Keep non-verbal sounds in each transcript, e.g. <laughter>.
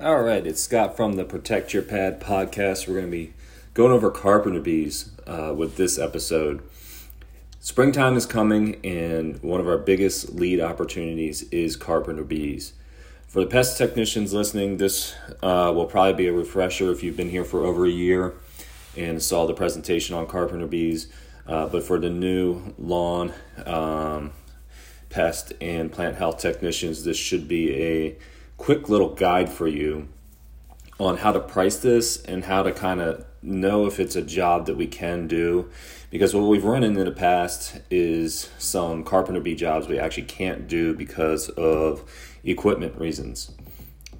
All right, it's Scott from the Protect Your Pad podcast. We're going to be going over carpenter bees uh, with this episode. Springtime is coming, and one of our biggest lead opportunities is carpenter bees. For the pest technicians listening, this uh, will probably be a refresher if you've been here for over a year and saw the presentation on carpenter bees. Uh, but for the new lawn um, pest and plant health technicians, this should be a quick little guide for you on how to price this and how to kind of know if it's a job that we can do. Because what we've run into in the past is some carpenter bee jobs we actually can't do because of equipment reasons.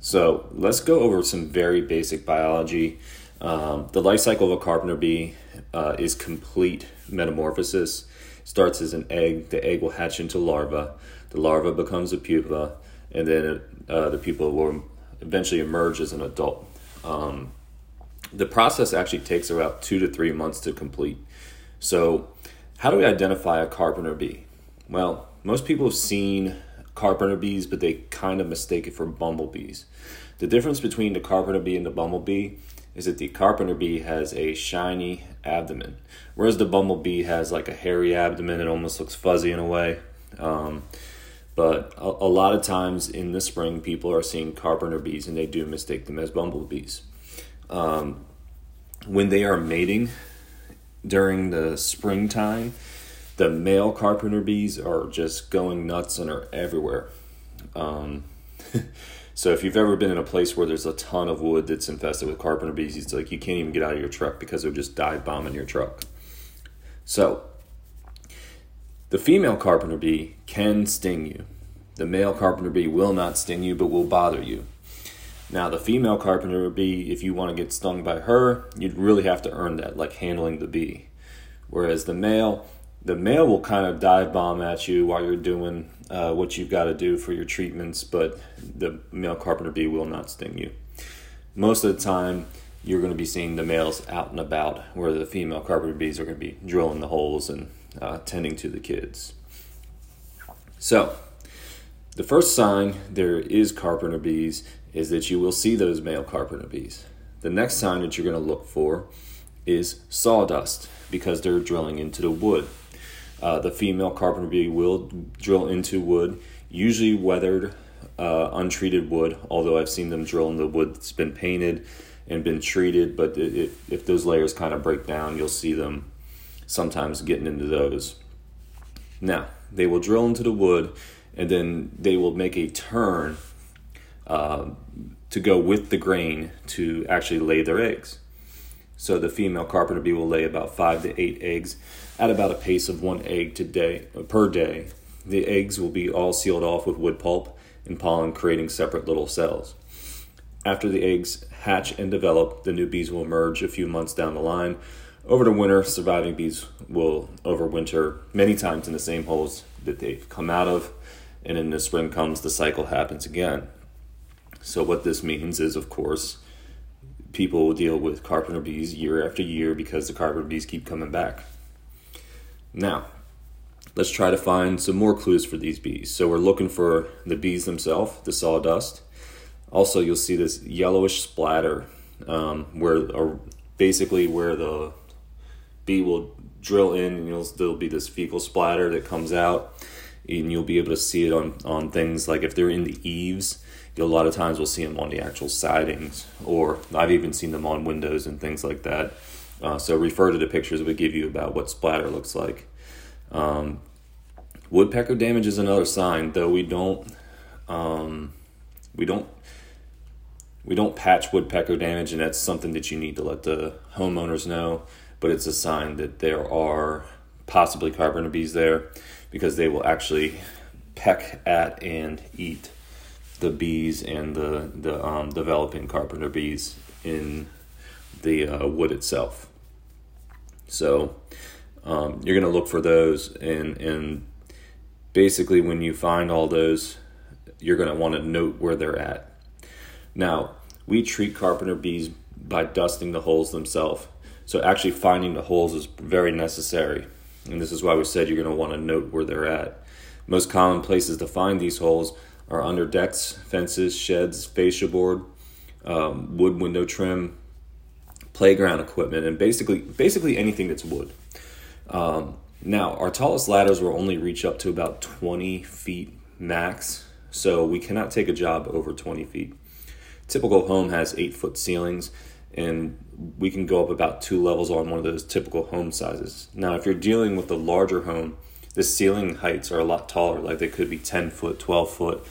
So let's go over some very basic biology. Um, the life cycle of a carpenter bee uh, is complete metamorphosis. Starts as an egg. The egg will hatch into larva. The larva becomes a pupa and then uh, the pupa will eventually emerge as an adult. Um, the process actually takes about two to three months to complete. So, how do we identify a carpenter bee? Well, most people have seen carpenter bees, but they kind of mistake it for bumblebees. The difference between the carpenter bee and the bumblebee is that the carpenter bee has a shiny abdomen, whereas the bumblebee has like a hairy abdomen. It almost looks fuzzy in a way. Um, but a, a, lot of times in the spring, people are seeing carpenter bees and they do mistake them as bumblebees. Um, when they are mating during the springtime, the male carpenter bees are just going nuts and are everywhere. Um, <laughs> so if you've ever been in a place where there's a ton of wood that's infested with carpenter bees, it's like you can't even get out of your truck because they'll just dive bombing your truck. So the female carpenter bee can sting you. The male carpenter bee will not sting you, but will bother you. Now, the female carpenter bee, if you want to get stung by her, you'd really have to earn that, like handling the bee. Whereas the male, the male will kind of dive bomb at you while you're doing uh, what you've got to do for your treatments, but the male carpenter bee will not sting you. Most of the time, you're going to be seeing the males out and about, where the female carpenter bees are going to be drilling the holes and uh, tending to the kids. So, the first sign there is carpenter bees is that you will see those male carpenter bees. The next sign that you're going to look for is sawdust because they're drilling into the wood. Uh, the female carpenter bee will drill into wood, usually weathered, uh, untreated wood, although I've seen them drill in the wood that's been painted and been treated. But it, it, if those layers kind of break down, you'll see them sometimes getting into those. Now, they will drill into the wood and then they will make a turn uh, to go with the grain to actually lay their eggs. So the female carpenter bee will lay about five to eight eggs at about a pace of one egg to day, per day. The eggs will be all sealed off with wood pulp and pollen, creating separate little cells. After the eggs hatch and develop, the new bees will emerge a few months down the line over the winter, surviving bees will overwinter many times in the same holes that they've come out of, and in the spring comes, the cycle happens again. So, what this means is, of course, people will deal with carpenter bees year after year because the carpenter bees keep coming back. Now, let's try to find some more clues for these bees. So, we're looking for the bees themselves, the sawdust. Also, you'll see this yellowish splatter um, where, or basically where the bee will drill in and you'll there'll be this fecal splatter that comes out and you'll be able to see it on, on things like if they're in the eaves a lot of times we'll see them on the actual sidings or i've even seen them on windows and things like that. Uh, so refer to the pictures we give you about what splatter looks like. Um, woodpecker damage is another sign though we don't um, we don't we don't patch woodpecker damage and that's something that you need to let the homeowners know but it's a sign that there are possibly carpenter bees there because they will actually peck at and eat the bees and the the um, developing carpenter bees in the uh, wood itself. So um, you're going to look for those, and and basically when you find all those, you're going to want to note where they're at. Now we treat carpenter bees by dusting the holes themselves. So actually finding the holes is very necessary. And this is why we said you're going to want to note where they're at. Most common places to find these holes are under decks, fences, sheds, fascia board. um, wood window trim, playground equipment, and basically basically anything that's wood. Um, now, our tallest ladders will only reach up to about 20 feet max, so we cannot take a job over 20 feet. Typical home has eight foot ceilings, and we can go up about two levels on one of those typical home sizes. Now, if you're dealing with a larger home, the ceiling heights are a lot taller, like they could be 10 foot, 12 foot,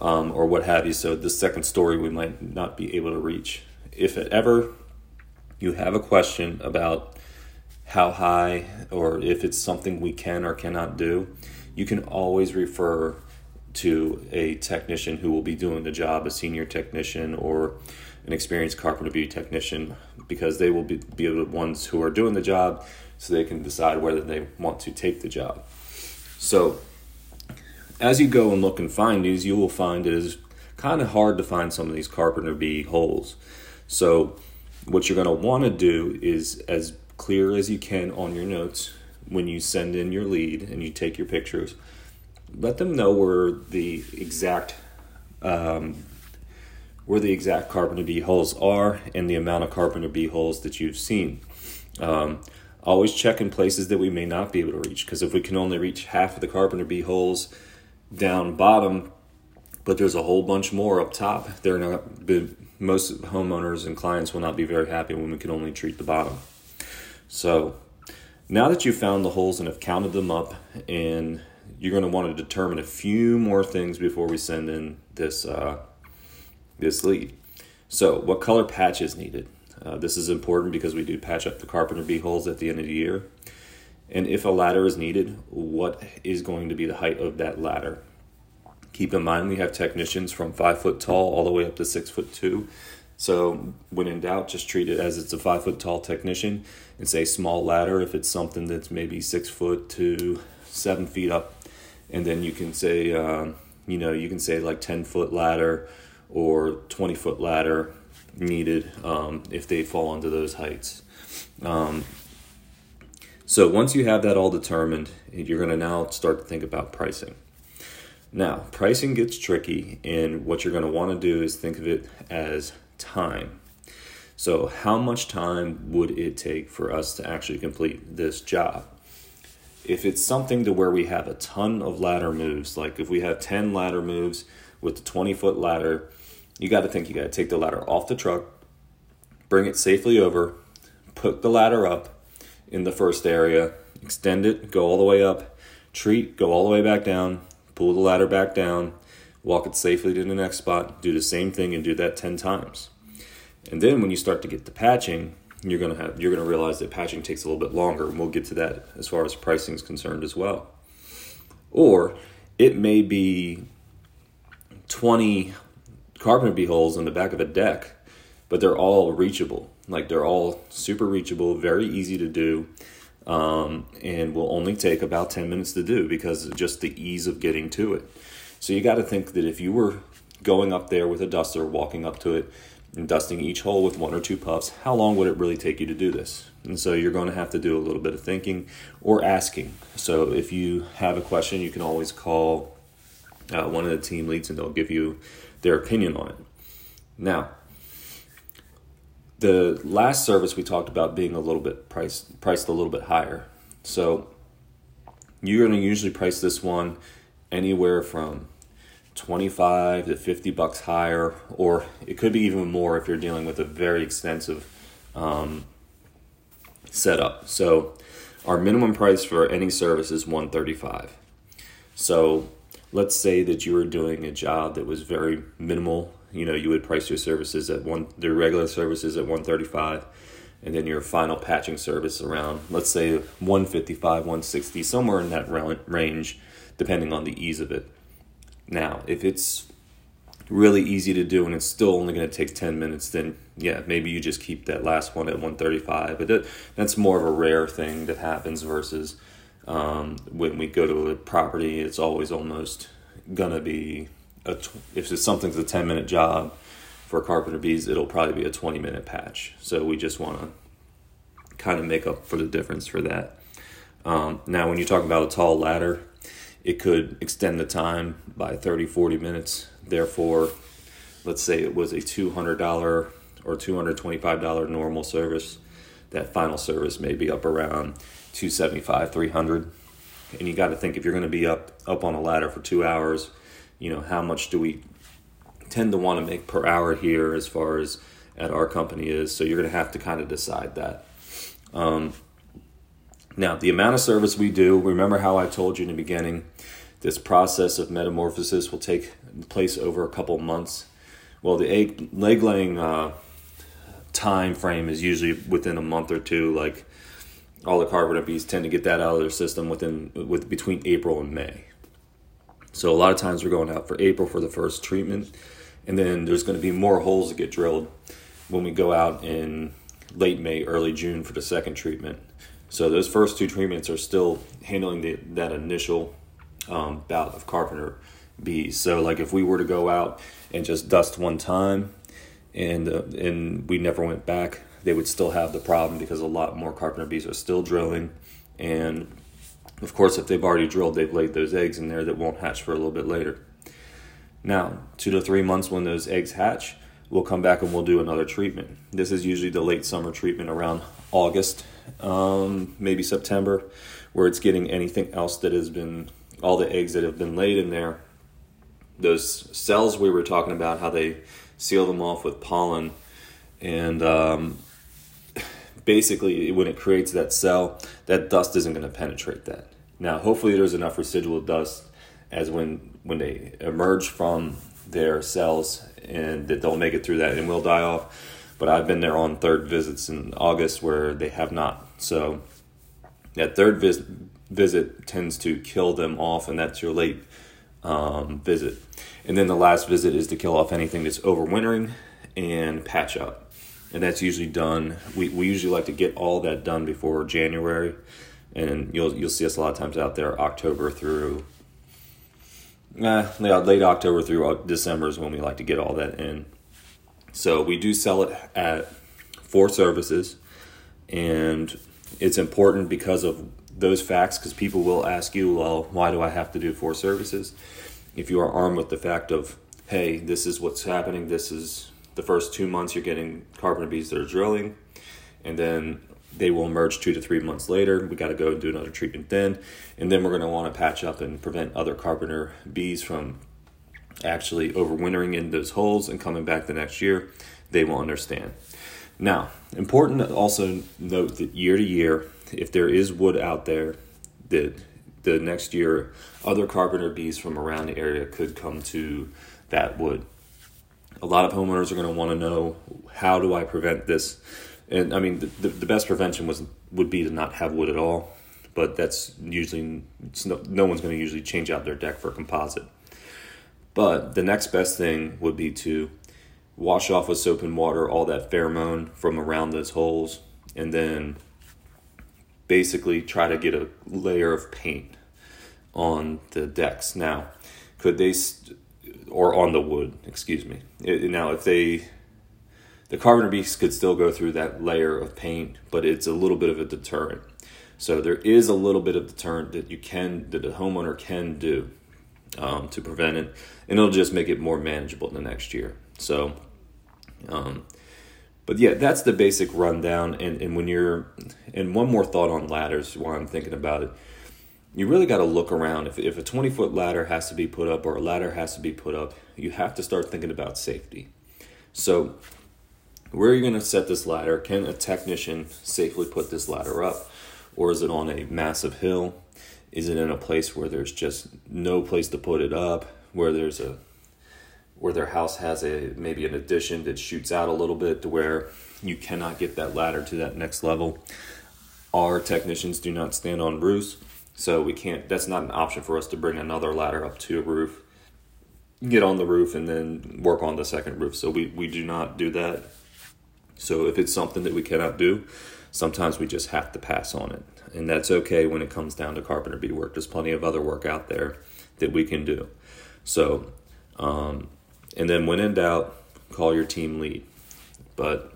um, or what have you. So, the second story we might not be able to reach. If ever you have a question about how high or if it's something we can or cannot do, you can always refer to a technician who will be doing the job, a senior technician or an experienced carpenter beauty technician, because they will be, be the ones who are doing the job so they can decide whether they want to take the job. So, as you go and look and find these, you will find it is kind of hard to find some of these carpenter bee holes. So, what you're going to want to do is as clear as you can on your notes when you send in your lead and you take your pictures. Let them know where the exact um, where the exact carpenter bee holes are and the amount of carpenter bee holes that you've seen. Um, always check in places that we may not be able to reach because if we can only reach half of the carpenter bee holes down bottom, but there's a whole bunch more up top, they're not. Most homeowners and clients will not be very happy when we can only treat the bottom. So now that you've found the holes and have counted them up, and you're going to want to determine a few more things before we send in this uh, this lead. So, what color patch is needed? Uh, this is important because we do patch up the carpenter bee holes at the end of the year. And if a ladder is needed, what is going to be the height of that ladder? Keep in mind we have technicians from five foot tall all the way up to six foot two. So when in doubt, just treat it as it's a five foot tall technician and say small ladder if it's something that's maybe six foot to seven feet up. And then you can say, um, you know, you can say like 10 foot ladder or 20 foot ladder needed um, if they fall into those heights. Um, so once you have that all determined, you're going to now start to think about pricing. Now, pricing gets tricky, and what you're going to want to do is think of it as time. So, how much time would it take for us to actually complete this job? If it's something to where we have a ton of ladder moves, like if we have 10 ladder moves with the 20 foot ladder, you got to think you got to take the ladder off the truck, bring it safely over, put the ladder up in the first area, extend it, go all the way up, treat, go all the way back down, pull the ladder back down, walk it safely to the next spot, do the same thing and do that 10 times. And then when you start to get the patching, you're gonna have you're gonna realize that patching takes a little bit longer, and we'll get to that as far as pricing is concerned as well. Or it may be 20 carpenter bee holes in the back of a deck, but they're all reachable. Like they're all super reachable, very easy to do, um, and will only take about 10 minutes to do because just the ease of getting to it. So you got to think that if you were going up there with a duster, walking up to it, and dusting each hole with one or two puffs, how long would it really take you to do this? And so you're going to have to do a little bit of thinking or asking. So if you have a question, you can always call uh, one of the team leads and they'll give you their opinion on it. Now, the last service we talked about being a little bit priced priced a little bit higher. So you're going to usually price this one anywhere from 25 to 50 bucks higher, or it could be even more if you're dealing with a very extensive um, setup. So, our minimum price for any service is 135. So, let's say that you were doing a job that was very minimal. You know, you would price your services at one, their regular services at 135, and then your final patching service around, let's say 155, 160, somewhere in that range, depending on the ease of it. Now, if it's really easy to do and it's still only going to take 10 minutes, then yeah, maybe you just keep that last one at 135. But that, that's more of a rare thing that happens versus um, when we go to a property, it's always almost to be, a tw- if it's something's a 10 minute job for carpenter bees, it'll probably be a 20 minute patch. So we just want to kind of make up for the difference for that. Um, now, when you talk about a tall ladder, it could extend the time by 30, 40 minutes. Therefore, let's say it was a $200 or $225 normal service, that final service may be up around 275 300 and you got to think if you're going to be up up on a ladder for two hours you know how much do we tend to want to make per hour here as far as at our company is? So you're going to have to kind of decide that. Um, now the amount of service we do remember how i told you in the beginning this process of metamorphosis will take place over a couple months? Well the egg, leg laying uh, time frame is usually within a month or two like all the carpenter bees tend to get that out of their system within with between April and May. So a lot of times we're going out for April for the first treatment, and then there's going to be more holes that get drilled when we go out in late May, early June for the second treatment. So those first two treatments are still handling the, that initial um, bout of carpenter bees. So like if we were to go out and just dust one time, and uh, and we never went back, they would still have the problem because a lot more carpenter bees are still drilling. And of course, if they've already drilled, they've laid those eggs in there that won't hatch for a little bit later. Now, two to three months when those eggs hatch, we'll come back and we'll do another treatment. This is usually the late summer treatment around August, um, maybe September, where it's getting anything else that has been, all the eggs that have been laid in there. Those cells we were talking about, how they seal them off with pollen. And um, basically when it creates that cell, that dust isn't going to penetrate that. Now, hopefully, there's enough residual dust as when when they emerge from their cells and that they'll make it through that and will die off. But I've been there on third visits in August where they have not. So that third vis- visit tends to kill them off, and that's your late um, visit. And then the last visit is to kill off anything that's overwintering and patch up and that's usually done. We, we usually like to get all that done before January, and you'll you'll see us a lot of times out there October through. Uh, late October through December is when we like to get all that in. So we do sell it at four services, and it's important because of those facts. Because people will ask you, well, why do I have to do four services? If you are armed with the fact of, hey, this is what's happening, this is the first two months you're getting carpenter bees that are drilling, and then they will emerge two to three months later. We got to go and do another treatment then, and then we're going to want to patch up and prevent other carpenter bees from actually overwintering in those holes and coming back the next year. They will understand. Now, important to also note that year to year, if there is wood out there, that the next year other carpenter bees from around the area could come to that wood a lot of homeowners are going to want to know how do I prevent this? And I mean, the, the best prevention was would be to not have wood at all, but that's usually no, no one's going to usually change out their deck for composite. But the next best thing would be to wash off with soap and water all that pheromone from around those holes, and then basically try to get a layer of paint on the decks. Now, could they? St- or on the wood, excuse me. It, now, if they, the carpenter bees could still go through that layer of paint, but it's a little bit of a deterrent. So there is a little bit of deterrent that you can, that a homeowner can do um, to prevent it, and it'll just make it more manageable in the next year. So, um, but yeah, that's the basic rundown. And, and when you're, and one more thought on ladders while I'm thinking about it you really got to look around. If, if a 20 foot ladder has to be put up or a ladder has to be put up, you have to start thinking about safety. So, where are you going to set this ladder? Can a technician safely put this ladder up? Or is it on a massive hill? Is it in a place where there's just no place to put it up? Where there's a where their house has a maybe an addition that shoots out a little bit to where you cannot get that ladder to that next level. Our technicians do not stand on roofs so we can't, that's not an option for us to bring another ladder up to a roof, get on the roof, and then work on the second roof. So we, we do not do that. So if it's something that we cannot do, sometimes we just have to pass on it. And that's okay when it comes down to carpenter bee work. There's plenty of other work out there that we can do. So, um, and then when in doubt, call your team lead. But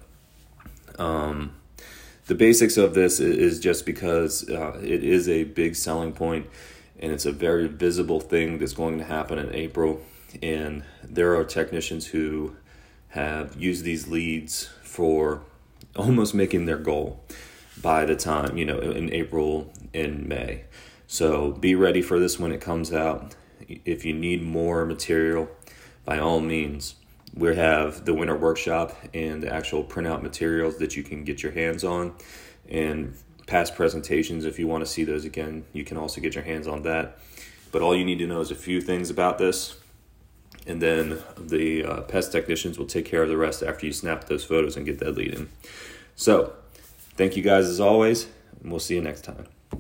um, the basics of this is just because uh, it is a big selling point and it's a very visible thing that's going to happen in April. and there are technicians who have used these leads for almost making their goal by the time, you know, in April and May. So be ready for this when it comes out. If you need more material, by all means, we have the winter workshop and the actual printout materials that you can get your hands on. And past presentations if you want to see those again you can also get your hands on that. But all you need to know is a few things about this. And then the uh, pest technicians will take care of the rest after you snap those photos and get that lead in. So thank you guys as always and we'll see you next time